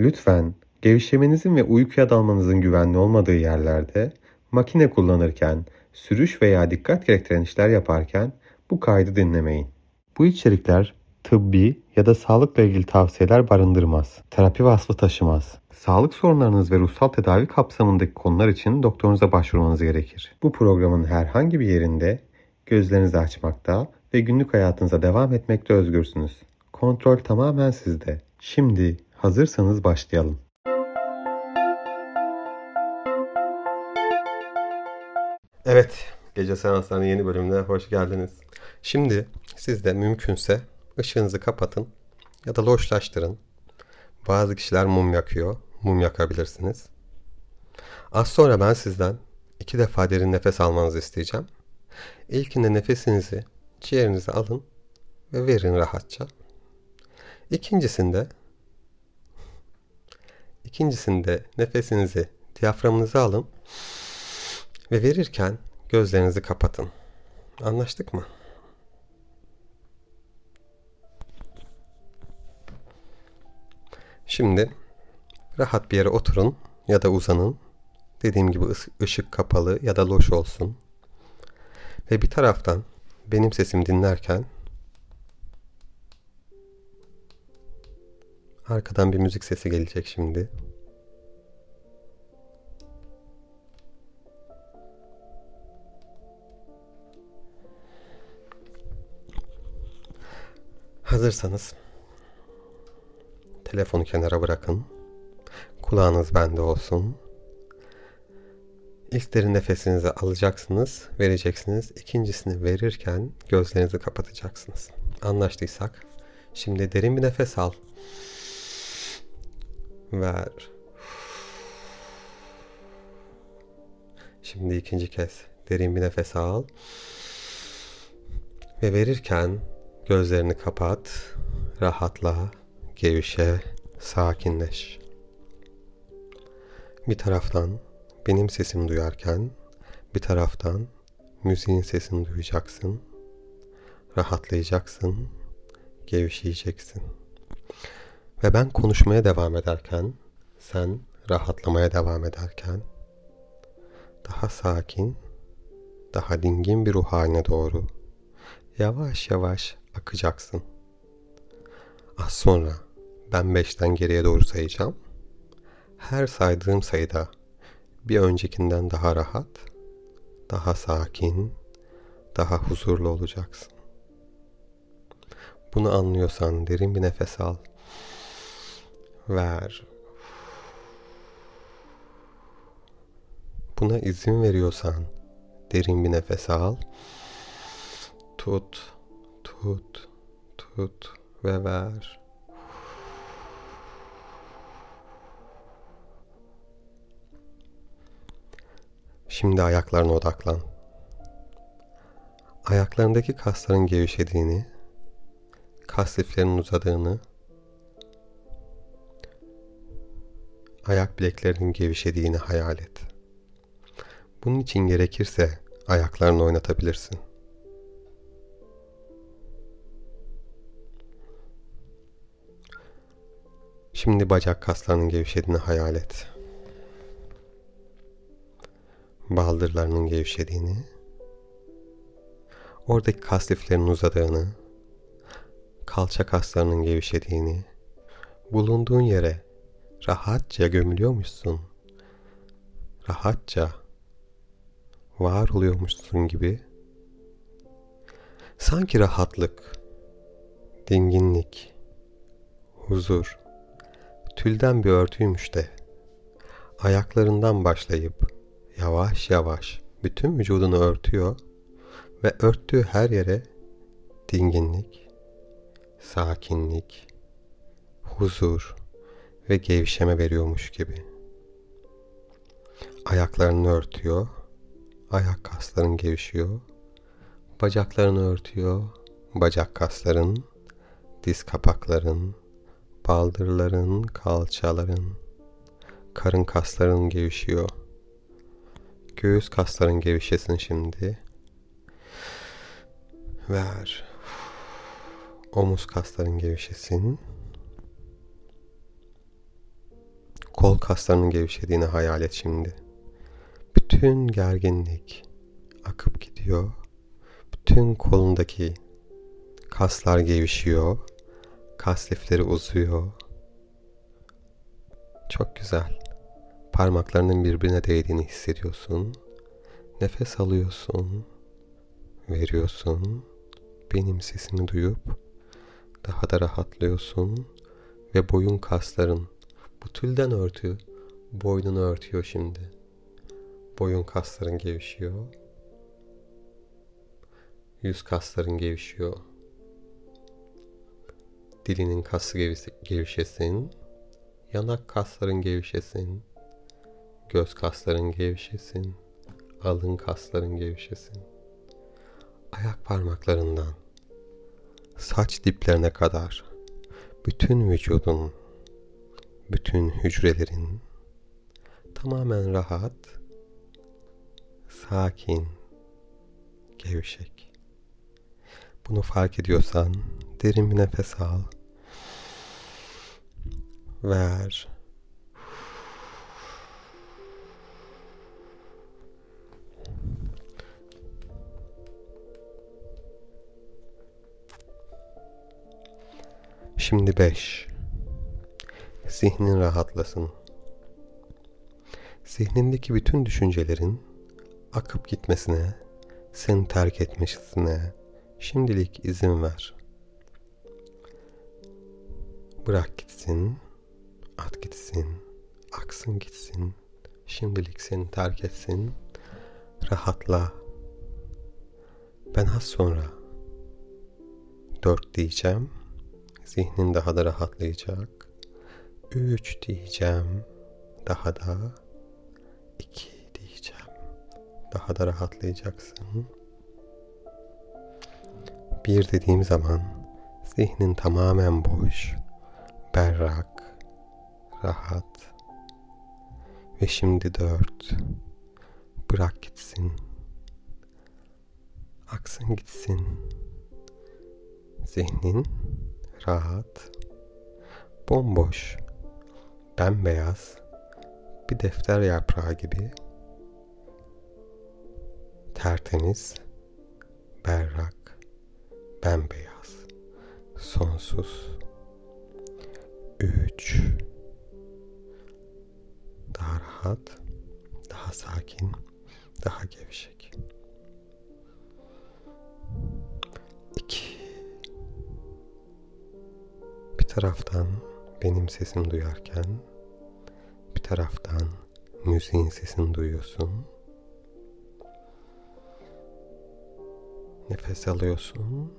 Lütfen gevşemenizin ve uykuya dalmanızın güvenli olmadığı yerlerde, makine kullanırken, sürüş veya dikkat gerektiren işler yaparken bu kaydı dinlemeyin. Bu içerikler tıbbi ya da sağlıkla ilgili tavsiyeler barındırmaz. Terapi vasfı taşımaz. Sağlık sorunlarınız ve ruhsal tedavi kapsamındaki konular için doktorunuza başvurmanız gerekir. Bu programın herhangi bir yerinde gözlerinizi açmakta ve günlük hayatınıza devam etmekte özgürsünüz. Kontrol tamamen sizde. Şimdi hazırsanız başlayalım. Evet, Gece Seansları'nın yeni bölümüne hoş geldiniz. Şimdi siz de mümkünse ışığınızı kapatın ya da loşlaştırın. Bazı kişiler mum yakıyor. Mum yakabilirsiniz. Az sonra ben sizden iki defa derin nefes almanızı isteyeceğim. İlkinde nefesinizi ciğerinize alın ve verin rahatça. İkincisinde ikincisinde nefesinizi diyaframınıza alın ve verirken gözlerinizi kapatın. Anlaştık mı? Şimdi rahat bir yere oturun ya da uzanın. Dediğim gibi ışık kapalı ya da loş olsun. Ve bir taraftan benim sesimi dinlerken arkadan bir müzik sesi gelecek şimdi. Hazırsanız telefonu kenara bırakın. Kulağınız bende olsun. İlk derin nefesinizi alacaksınız, vereceksiniz. İkincisini verirken gözlerinizi kapatacaksınız. Anlaştıysak. Şimdi derin bir nefes al. Ver. Şimdi ikinci kez derin bir nefes al. Ve verirken gözlerini kapat. Rahatla, gevşe, sakinleş. Bir taraftan benim sesimi duyarken bir taraftan müziğin sesini duyacaksın. Rahatlayacaksın, gevşeyeceksin. Ve ben konuşmaya devam ederken, sen rahatlamaya devam ederken daha sakin, daha dingin bir ruh haline doğru yavaş yavaş akacaksın. Az sonra ben beşten geriye doğru sayacağım. Her saydığım sayıda bir öncekinden daha rahat, daha sakin, daha huzurlu olacaksın. Bunu anlıyorsan derin bir nefes al. Ver. Buna izin veriyorsan derin bir nefes al. Tut, tut, tut ve ver. Şimdi ayaklarına odaklan. Ayaklarındaki kasların gevşediğini, kas liflerinin uzadığını, ayak bileklerinin gevşediğini hayal et. Bunun için gerekirse ayaklarını oynatabilirsin. Şimdi bacak kaslarının gevşediğini hayal et baldırlarının gevşediğini, oradaki kas liflerinin uzadığını, kalça kaslarının gevşediğini, bulunduğun yere rahatça gömülüyormuşsun. Rahatça var oluyormuşsun gibi. Sanki rahatlık, dinginlik, huzur, tülden bir örtüymüş de ayaklarından başlayıp yavaş yavaş bütün vücudunu örtüyor ve örttüğü her yere dinginlik, sakinlik, huzur ve gevşeme veriyormuş gibi. Ayaklarını örtüyor, ayak kasların gevşiyor, bacaklarını örtüyor, bacak kasların, diz kapakların, baldırların, kalçaların, karın kasların gevşiyor. Göğüs kasların gevşesin şimdi. Ver. Omuz kasların gevşesin. Kol kaslarının gevşediğini hayal et şimdi. Bütün gerginlik akıp gidiyor. Bütün kolundaki kaslar gevşiyor. Kas lifleri uzuyor. Çok güzel. Parmaklarının birbirine değdiğini hissediyorsun. Nefes alıyorsun. Veriyorsun. Benim sesimi duyup daha da rahatlıyorsun ve boyun kasların bu tülden örtü boynunu örtüyor şimdi. Boyun kasların gevşiyor. Yüz kasların gevşiyor. Dilinin kası gevşesin. Yanak kasların gevşesin. Göz kasların gevşesin. Alın kasların gevşesin. Ayak parmaklarından saç diplerine kadar bütün vücudun, bütün hücrelerin tamamen rahat, sakin, gevşek. Bunu fark ediyorsan derin bir nefes al. Ver. Şimdi 5. Zihnin rahatlasın. Zihnindeki bütün düşüncelerin akıp gitmesine, seni terk etmesine şimdilik izin ver. Bırak gitsin, at gitsin, aksın gitsin. Şimdilik seni terk etsin. Rahatla. Ben az sonra dört diyeceğim. Zihnin daha da rahatlayacak. Üç diyeceğim. Daha da iki diyeceğim. Daha da rahatlayacaksın. Bir dediğim zaman zihnin tamamen boş, berrak, rahat. Ve şimdi dört. Bırak gitsin. Aksın gitsin. Zihnin rahat, bomboş, bembeyaz bir defter yaprağı gibi tertemiz, berrak, bembeyaz, sonsuz. Üç. Daha rahat, daha sakin, daha gevşek. İki. Bir taraftan benim sesimi duyarken bir taraftan müziğin sesini duyuyorsun. Nefes alıyorsun,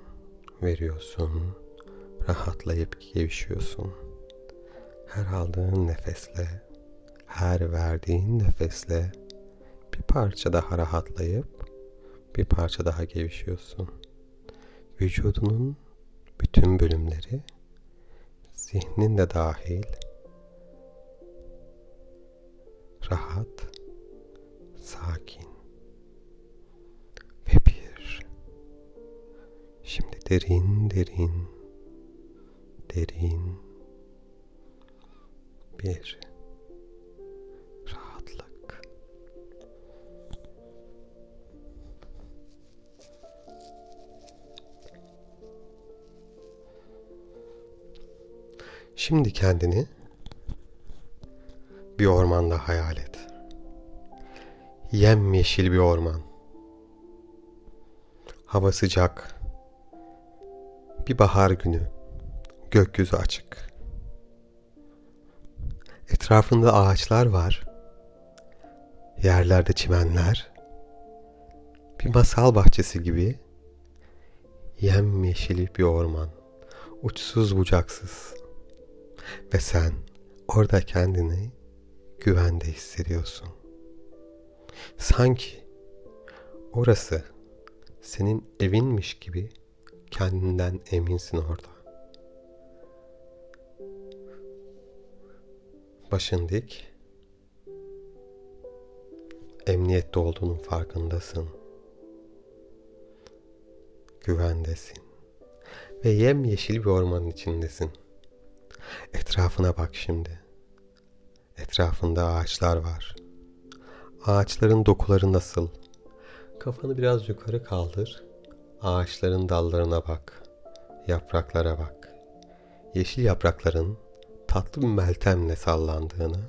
veriyorsun, rahatlayıp gevşiyorsun. Her aldığın nefesle, her verdiğin nefesle bir parça daha rahatlayıp bir parça daha gevşiyorsun. Vücudunun bütün bölümleri zihnin de dahil rahat, sakin ve bir. Şimdi derin derin derin bir Şimdi kendini bir ormanda hayal et. Yemyeşil bir orman. Hava sıcak. Bir bahar günü. Gökyüzü açık. Etrafında ağaçlar var. Yerlerde çimenler. Bir masal bahçesi gibi yemyeşil bir orman. Uçsuz bucaksız. Ve sen orada kendini güvende hissediyorsun. Sanki orası senin evinmiş gibi kendinden eminsin orada. Başın dik. Emniyette olduğunun farkındasın. Güvendesin. Ve yemyeşil bir ormanın içindesin. Etrafına bak şimdi Etrafında ağaçlar var. Ağaçların dokuları nasıl? Kafanı biraz yukarı kaldır. Ağaçların dallarına bak. Yapraklara bak. Yeşil yaprakların tatlı bir meltemle sallandığını,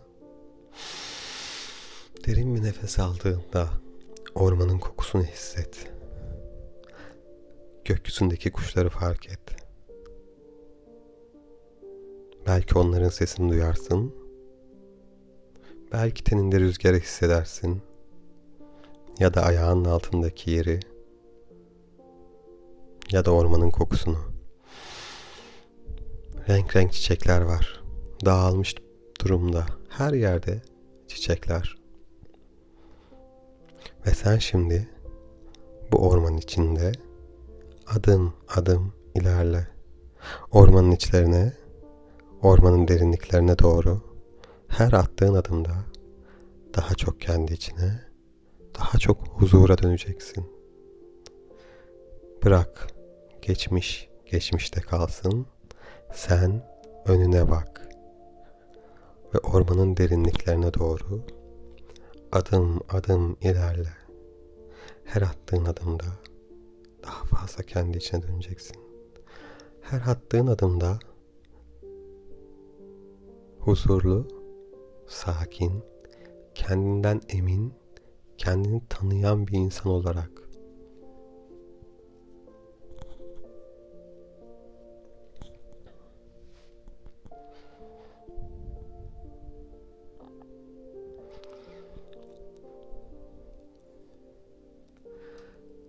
derin bir nefes aldığında ormanın kokusunu hisset. Gökyüzündeki kuşları fark et. Belki onların sesini duyarsın. Belki teninde rüzgarı hissedersin. Ya da ayağının altındaki yeri. Ya da ormanın kokusunu. Renk renk çiçekler var. Dağılmış durumda. Her yerde çiçekler. Ve sen şimdi bu orman içinde adım adım ilerle. Ormanın içlerine, ormanın derinliklerine doğru her attığın adımda daha çok kendi içine, daha çok huzura döneceksin. Bırak geçmiş geçmişte kalsın. Sen önüne bak. Ve ormanın derinliklerine doğru adım adım ilerle. Her attığın adımda daha fazla kendi içine döneceksin. Her attığın adımda huzurlu, sakin, kendinden emin, kendini tanıyan bir insan olarak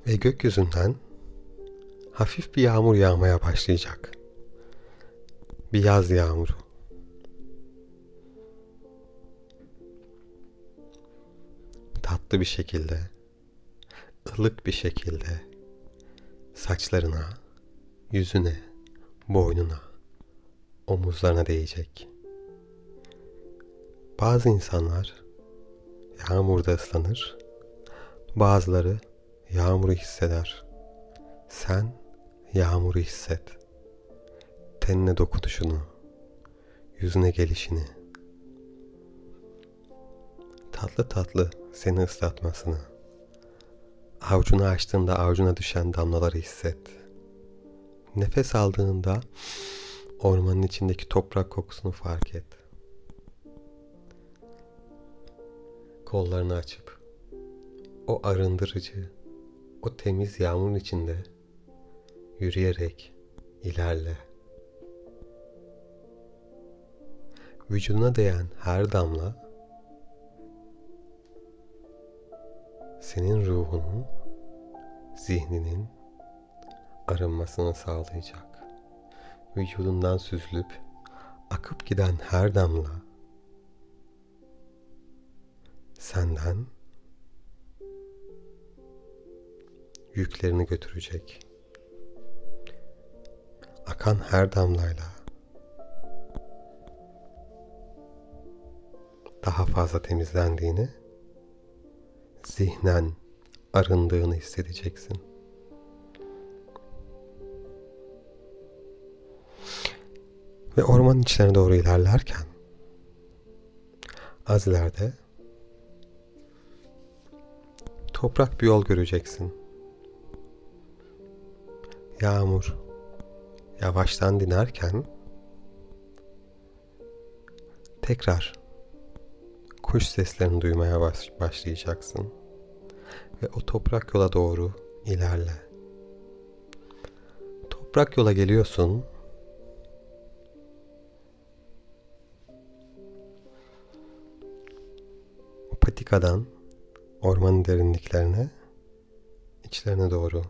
ve gökyüzünden hafif bir yağmur yağmaya başlayacak. Bir yaz yağmuru. Tatlı bir şekilde, ılık bir şekilde saçlarına, yüzüne, boynuna, omuzlarına değecek. Bazı insanlar yağmurda ıslanır, bazıları yağmuru hisseder. Sen yağmuru hisset. Tenine dokunuşunu, yüzüne gelişini, tatlı tatlı seni ıslatmasını, avucunu açtığında avucuna düşen damlaları hisset. Nefes aldığında ormanın içindeki toprak kokusunu fark et. Kollarını açıp o arındırıcı, o temiz yağmurun içinde yürüyerek ilerle. Vücuduna değen her damla senin ruhunun, zihninin arınmasını sağlayacak. Vücudundan süzülüp akıp giden her damla senden yüklerini götürecek. Akan her damlayla daha fazla temizlendiğini, zihnen arındığını hissedeceksin. Ve ormanın içlerine doğru ilerlerken az ileride toprak bir yol göreceksin yağmur yavaştan dinerken tekrar kuş seslerini duymaya baş başlayacaksın ve o toprak yola doğru ilerle. Toprak yola geliyorsun. O patikadan ormanın derinliklerine, içlerine doğru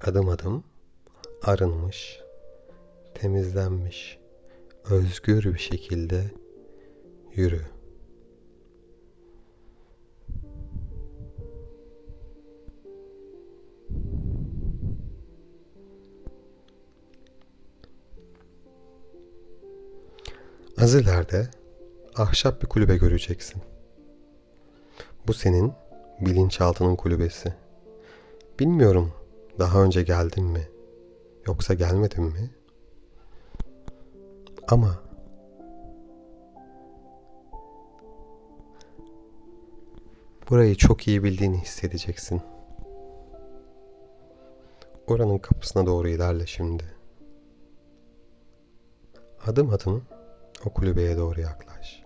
adım adım arınmış, temizlenmiş, özgür bir şekilde yürü. Az ileride ahşap bir kulübe göreceksin. Bu senin bilinçaltının kulübesi. Bilmiyorum daha önce geldin mi? Yoksa gelmedin mi? Ama Burayı çok iyi bildiğini hissedeceksin. Oranın kapısına doğru ilerle şimdi. Adım adım o kulübeye doğru yaklaş.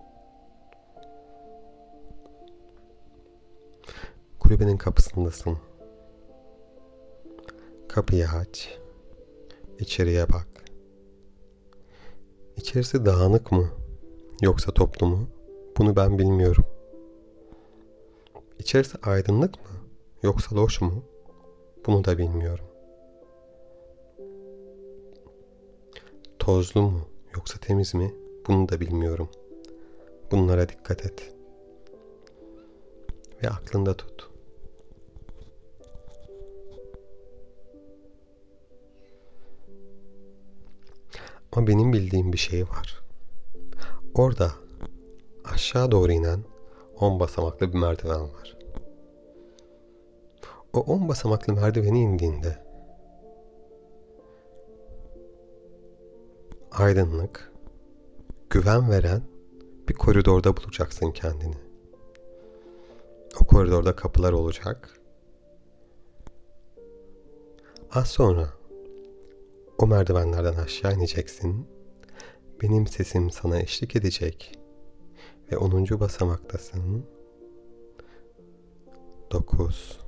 Kulübenin kapısındasın. Kapıyı aç. İçeriye bak. İçerisi dağınık mı? Yoksa toplu mu? Bunu ben bilmiyorum. İçerisi aydınlık mı? Yoksa loş mu? Bunu da bilmiyorum. Tozlu mu? Yoksa temiz mi? Bunu da bilmiyorum. Bunlara dikkat et. Ve aklında tut. Ama benim bildiğim bir şey var. Orada aşağı doğru inen on basamaklı bir merdiven var. O on basamaklı merdiveni indiğinde aydınlık, güven veren bir koridorda bulacaksın kendini. O koridorda kapılar olacak. Az sonra o merdivenlerden aşağı ineceksin. Benim sesim sana eşlik edecek. Ve 10. basamaktasın. 9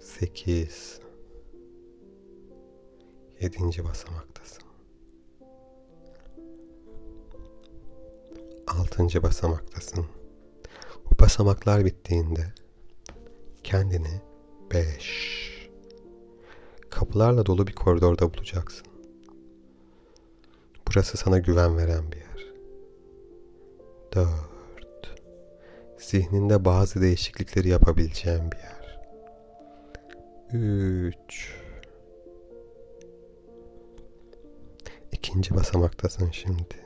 8 7. basamaktasın. 6. basamaktasın. Bu basamaklar bittiğinde kendini 5 kapılarla dolu bir koridorda bulacaksın. Burası sana güven veren bir yer. 4 zihninde bazı değişiklikleri yapabileceğin bir yer. 3 İkinci basamaktasın şimdi.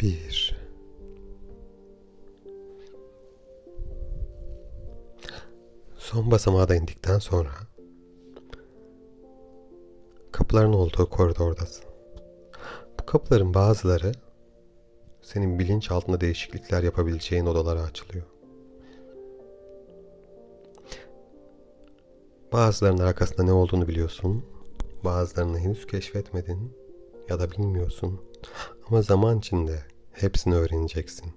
Bir. Son basamağa da indikten sonra kapıların olduğu koridordasın. Bu kapıların bazıları senin bilinç altında değişiklikler yapabileceğin odalara açılıyor. Bazılarının arkasında ne olduğunu biliyorsun. Bazılarını henüz keşfetmedin ya da bilmiyorsun. Ama zaman içinde hepsini öğreneceksin.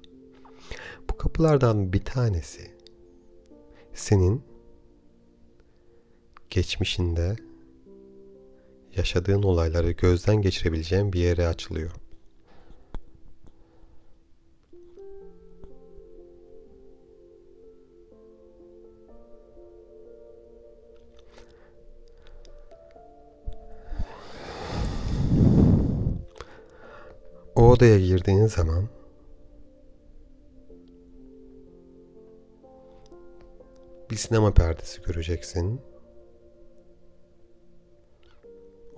Bu kapılardan bir tanesi senin geçmişinde yaşadığın olayları gözden geçirebileceğin bir yere açılıyor. Odaya girdiğin zaman bir sinema perdesi göreceksin.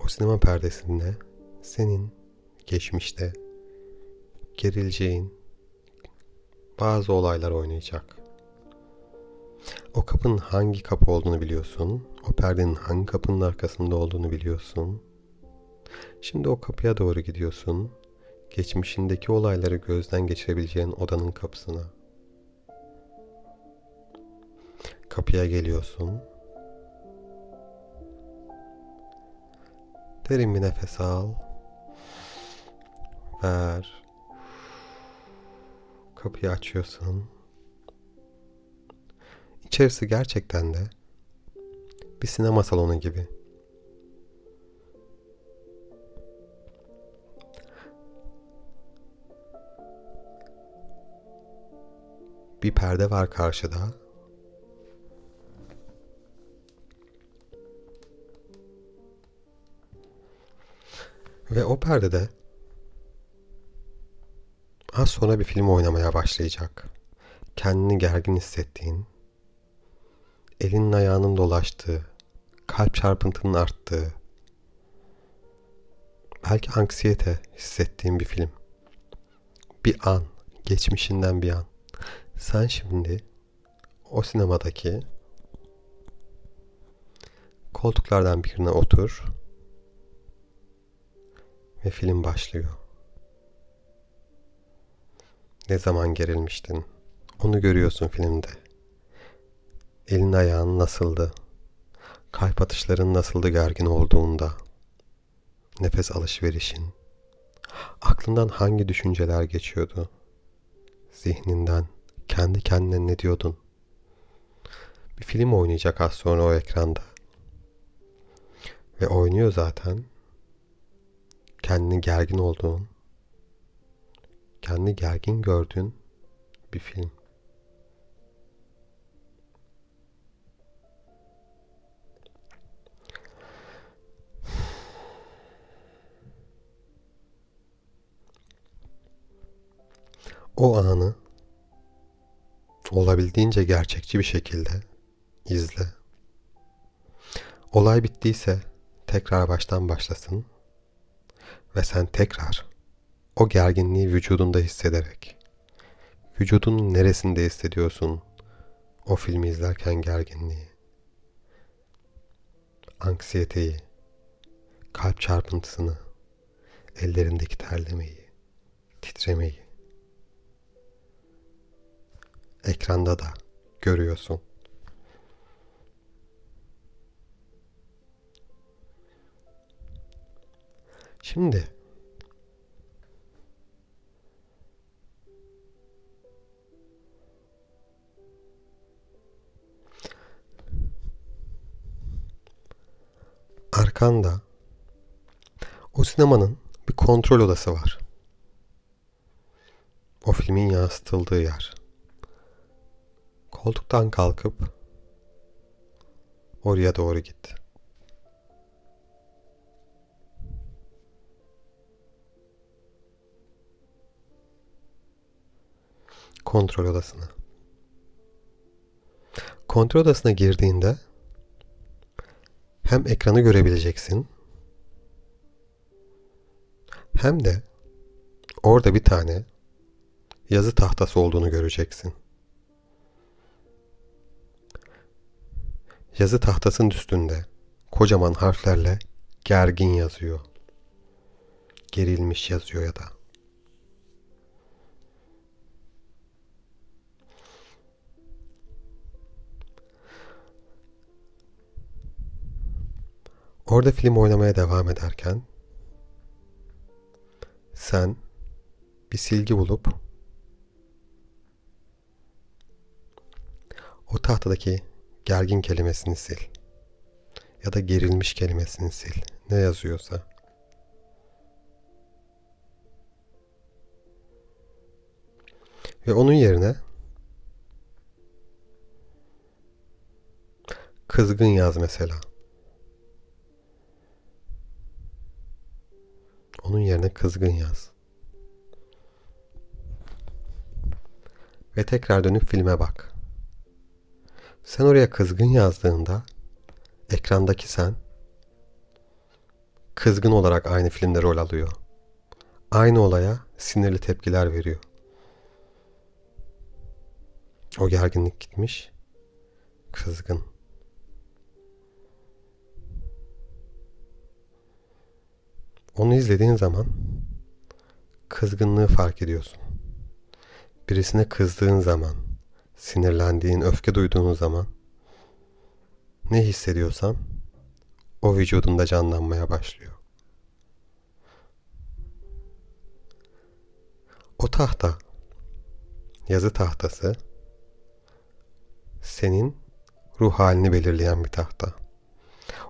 O sinema perdesinde senin geçmişte gerileceğin bazı olaylar oynayacak. O kapının hangi kapı olduğunu biliyorsun. O perdenin hangi kapının arkasında olduğunu biliyorsun. Şimdi o kapıya doğru gidiyorsun geçmişindeki olayları gözden geçirebileceğin odanın kapısına. Kapıya geliyorsun. Derin bir nefes al. Ver. Kapıyı açıyorsun. İçerisi gerçekten de bir sinema salonu gibi. Bir perde var karşıda. Ve o perdede az sonra bir film oynamaya başlayacak. Kendini gergin hissettiğin, elinin ayağının dolaştığı, kalp çarpıntının arttığı, belki anksiyete hissettiğin bir film. Bir an, geçmişinden bir an. Sen şimdi o sinemadaki koltuklardan birine otur Ve film başlıyor. Ne zaman gerilmiştin? Onu görüyorsun filmde. Elin ayağın nasıldı? Kalp atışların nasıldı gergin olduğunda? Nefes alışverişin. Aklından hangi düşünceler geçiyordu? Zihninden kendi kendine ne diyordun? Bir film oynayacak az sonra o ekranda. Ve oynuyor zaten. Kendini gergin olduğun, kendi gergin gördüğün bir film. O anı olabildiğince gerçekçi bir şekilde izle. Olay bittiyse tekrar baştan başlasın ve sen tekrar o gerginliği vücudunda hissederek vücudunun neresinde hissediyorsun o filmi izlerken gerginliği anksiyeteyi kalp çarpıntısını ellerindeki terlemeyi titremeyi ekranda da görüyorsun. Şimdi arkanda o sinemanın bir kontrol odası var. O filmin yansıtıldığı yer. Koltuktan kalkıp oraya doğru git. Kontrol odasına. Kontrol odasına girdiğinde hem ekranı görebileceksin hem de orada bir tane yazı tahtası olduğunu göreceksin. Yazı tahtasının üstünde kocaman harflerle gergin yazıyor. Gerilmiş yazıyor ya da. Orada film oynamaya devam ederken sen bir silgi bulup o tahtadaki gergin kelimesini sil. Ya da gerilmiş kelimesini sil. Ne yazıyorsa. Ve onun yerine kızgın yaz mesela. Onun yerine kızgın yaz. Ve tekrar dönüp filme bak. Sen oraya kızgın yazdığında ekrandaki sen kızgın olarak aynı filmde rol alıyor. Aynı olaya sinirli tepkiler veriyor. O gerginlik gitmiş. Kızgın. Onu izlediğin zaman kızgınlığı fark ediyorsun. Birisine kızdığın zaman sinirlendiğin, öfke duyduğun zaman ne hissediyorsan o vücudunda canlanmaya başlıyor. O tahta, yazı tahtası senin ruh halini belirleyen bir tahta.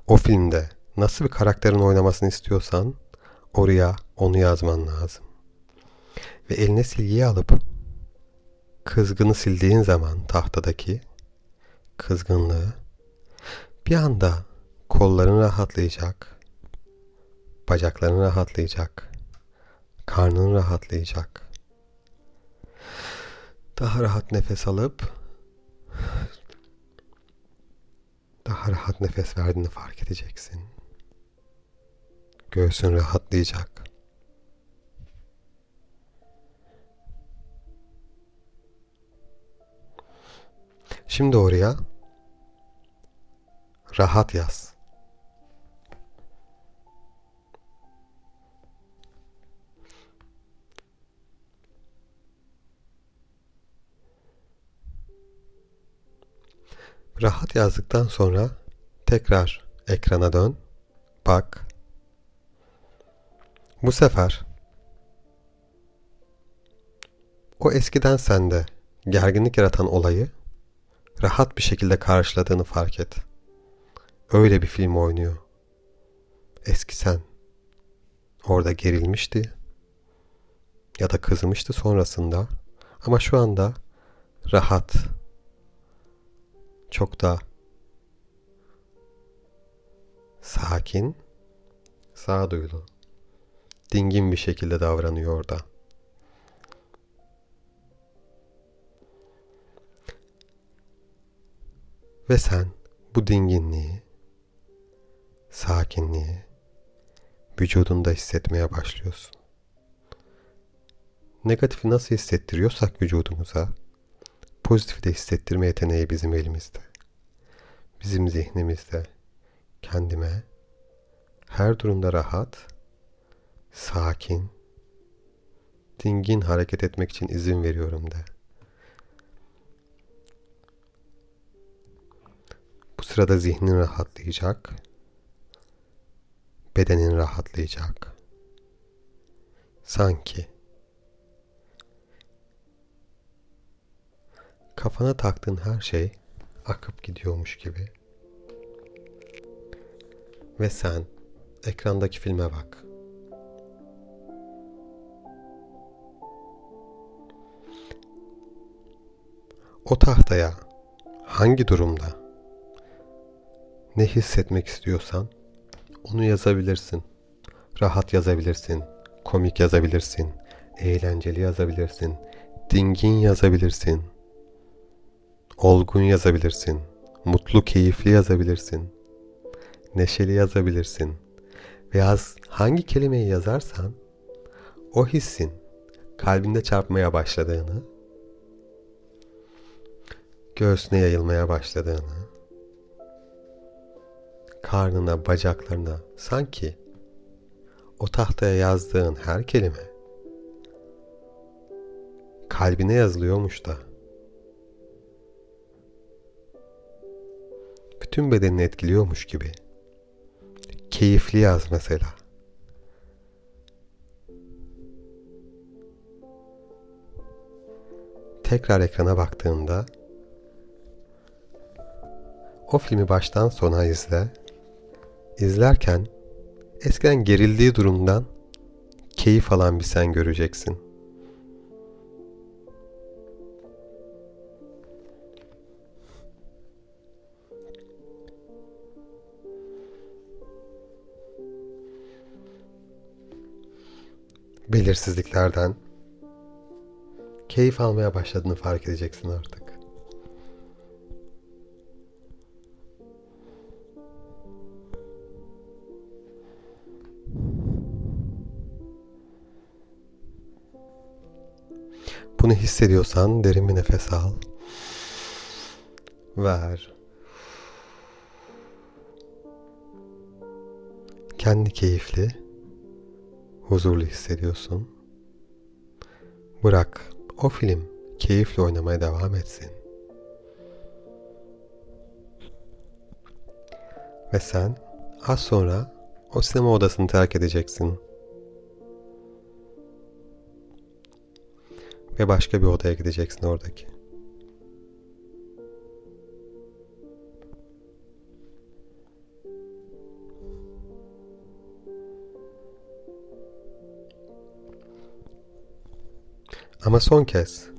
O filmde nasıl bir karakterin oynamasını istiyorsan oraya onu yazman lazım. Ve eline silgiyi alıp kızgını sildiğin zaman tahtadaki kızgınlığı bir anda kolların rahatlayacak, bacakların rahatlayacak, karnın rahatlayacak. Daha rahat nefes alıp daha rahat nefes verdiğini fark edeceksin. Göğsün rahatlayacak. Şimdi oraya rahat yaz. Rahat yazdıktan sonra tekrar ekrana dön. Bak. Bu sefer o eskiden sende gerginlik yaratan olayı rahat bir şekilde karşıladığını fark et. Öyle bir film oynuyor. Eski sen orada gerilmişti ya da kızmıştı sonrasında ama şu anda rahat çok da sakin, sağduyulu, dingin bir şekilde davranıyor orada. Ve sen bu dinginliği, sakinliği vücudunda hissetmeye başlıyorsun. Negatifi nasıl hissettiriyorsak vücudumuza, pozitifi de hissettirme yeteneği bizim elimizde. Bizim zihnimizde kendime her durumda rahat, sakin, dingin hareket etmek için izin veriyorum de. Bu sırada zihnin rahatlayacak, bedenin rahatlayacak. Sanki kafana taktığın her şey akıp gidiyormuş gibi. Ve sen ekrandaki filme bak. O tahtaya hangi durumda ne hissetmek istiyorsan onu yazabilirsin. Rahat yazabilirsin, komik yazabilirsin, eğlenceli yazabilirsin, dingin yazabilirsin, olgun yazabilirsin, mutlu, keyifli yazabilirsin, neşeli yazabilirsin. Ve yaz, hangi kelimeyi yazarsan o hissin kalbinde çarpmaya başladığını, göğsüne yayılmaya başladığını, karnına, bacaklarına sanki o tahtaya yazdığın her kelime kalbine yazılıyormuş da bütün bedenini etkiliyormuş gibi. Keyifli yaz mesela. Tekrar ekrana baktığında o filmi baştan sona izle İzlerken eskiden gerildiği durumdan keyif alan bir sen göreceksin. Belirsizliklerden keyif almaya başladığını fark edeceksin artık. Bunu hissediyorsan derin bir nefes al. Ver. Kendi keyifli, huzurlu hissediyorsun. Bırak o film keyifle oynamaya devam etsin. Ve sen az sonra o sinema odasını terk edeceksin. Ve başka bir odaya gideceksin oradaki. Ama son kez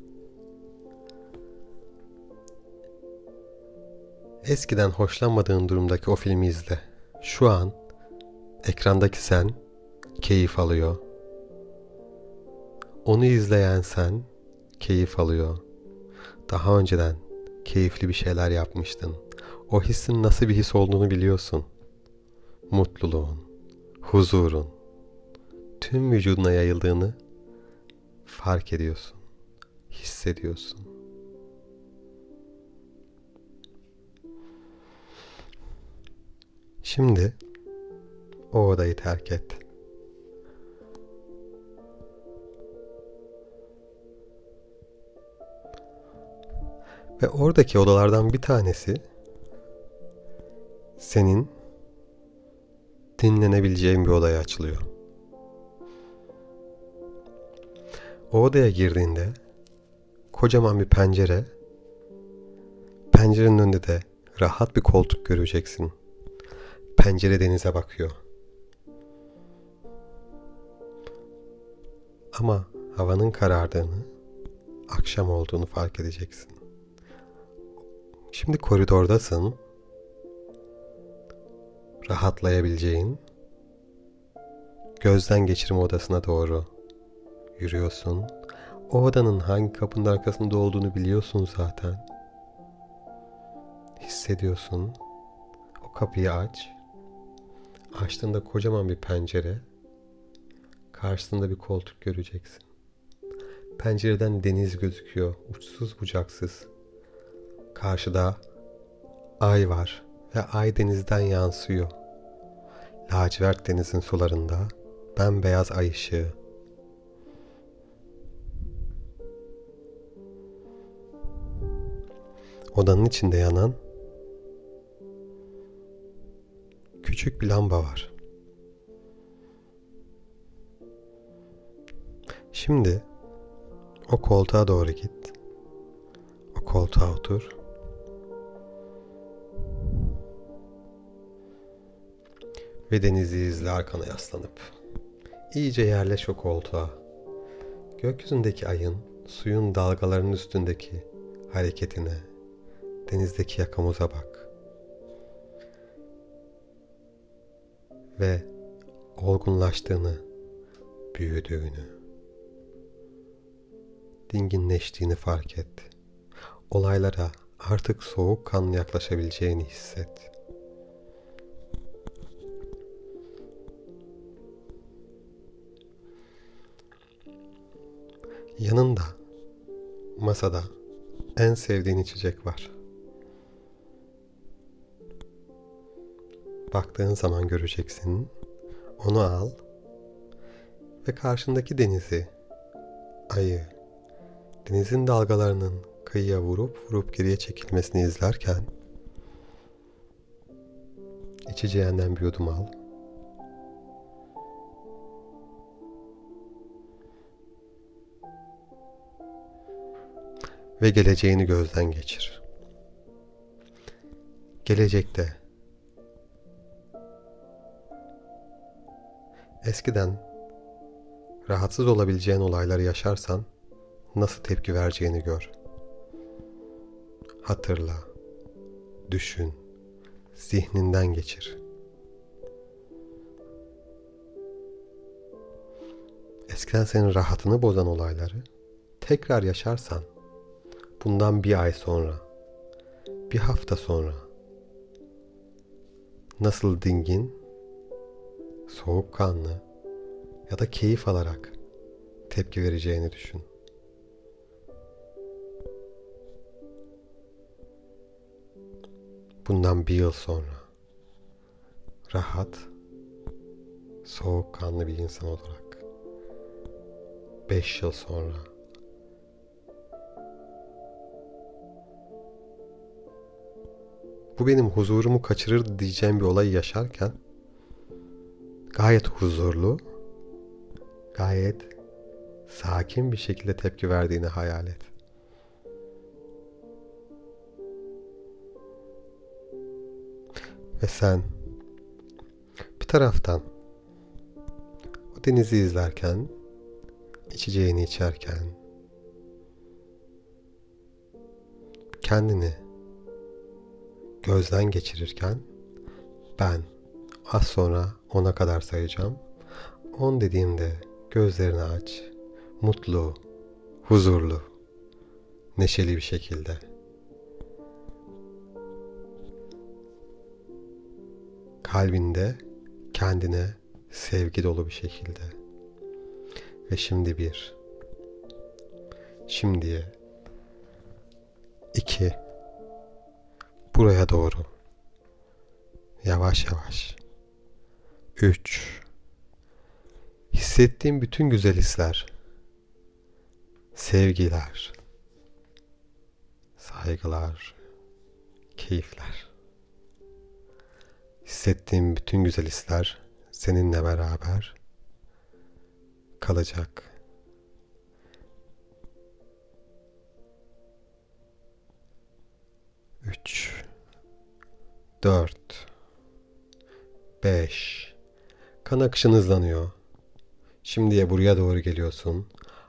eskiden hoşlanmadığın durumdaki o filmi izle. Şu an ekrandaki sen keyif alıyor. Onu izleyen sen keyif alıyor. Daha önceden keyifli bir şeyler yapmıştın. O hissin nasıl bir his olduğunu biliyorsun. Mutluluğun, huzurun, tüm vücuduna yayıldığını fark ediyorsun, hissediyorsun. Şimdi o odayı terk et. Ve oradaki odalardan bir tanesi senin dinlenebileceğin bir odaya açılıyor. O odaya girdiğinde kocaman bir pencere, pencerenin önünde de rahat bir koltuk göreceksin. Pencere denize bakıyor. Ama havanın karardığını, akşam olduğunu fark edeceksin. Şimdi koridordasın. Rahatlayabileceğin, gözden geçirme odasına doğru yürüyorsun. O odanın hangi kapının arkasında olduğunu biliyorsun zaten. Hissediyorsun. O kapıyı aç. Açtığında kocaman bir pencere. Karşısında bir koltuk göreceksin. Pencereden deniz gözüküyor, uçsuz bucaksız. Karşıda ay var ve ay denizden yansıyor. Lacivert denizin sularında bembeyaz ay ışığı. Odanın içinde yanan küçük bir lamba var. Şimdi o koltuğa doğru git. O koltuğa otur. Ve denizi izle arkana yaslanıp. İyice yerleş o koltuğa. Gökyüzündeki ayın, suyun dalgalarının üstündeki hareketine, denizdeki yakamoza bak. Ve olgunlaştığını, büyüdüğünü, dinginleştiğini fark et. Olaylara artık soğukkanlı yaklaşabileceğini hisset. Yanında, masada en sevdiğin içecek var. Baktığın zaman göreceksin. Onu al ve karşındaki denizi, ayı, denizin dalgalarının kıyıya vurup vurup geriye çekilmesini izlerken içeceğinden bir yudum al. Ve geleceğini gözden geçir. Gelecekte eskiden rahatsız olabileceğin olayları yaşarsan nasıl tepki vereceğini gör. Hatırla, düşün, zihninden geçir. Eskiden senin rahatını bozan olayları tekrar yaşarsan bundan bir ay sonra, bir hafta sonra nasıl dingin, soğukkanlı ya da keyif alarak tepki vereceğini düşün. Bundan bir yıl sonra rahat, soğukkanlı bir insan olarak beş yıl sonra bu benim huzurumu kaçırır diyeceğim bir olay yaşarken gayet huzurlu, gayet sakin bir şekilde tepki verdiğini hayal et. Ve sen bir taraftan o denizi izlerken, içeceğini içerken kendini gözden geçirirken ben az sonra ona kadar sayacağım. On dediğimde gözlerini aç. Mutlu, huzurlu, neşeli bir şekilde. kalbinde kendine sevgi dolu bir şekilde. Ve şimdi bir. Şimdiye. iki. Buraya doğru. Yavaş yavaş. Üç. Hissettiğim bütün güzel hisler. Sevgiler. Saygılar. Keyifler Hissettiğim bütün güzel hisler seninle beraber kalacak. Üç, dört, beş. Kan akışın hızlanıyor. Şimdiye buraya doğru geliyorsun.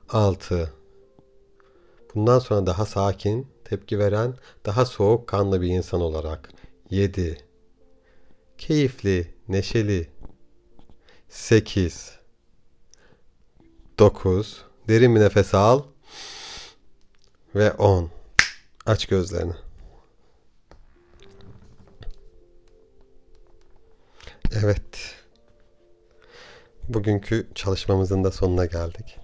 Altı. Bundan sonra daha sakin, tepki veren, daha soğuk kanlı bir insan olarak. Yedi. Keyifli, neşeli. Sekiz. Dokuz. Derin bir nefes al. Ve on. Aç gözlerini. Evet. Bugünkü çalışmamızın da sonuna geldik.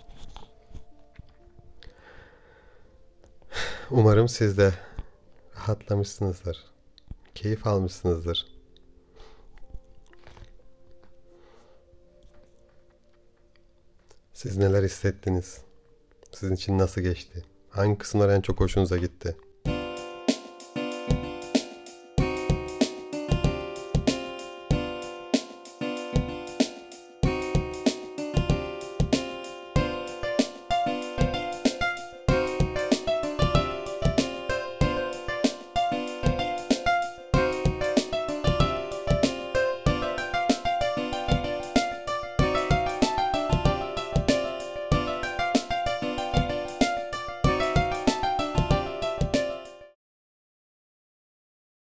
Umarım siz de rahatlamışsınızdır. Keyif almışsınızdır. Siz neler hissettiniz? Sizin için nasıl geçti? Hangi kısımlar en çok hoşunuza gitti?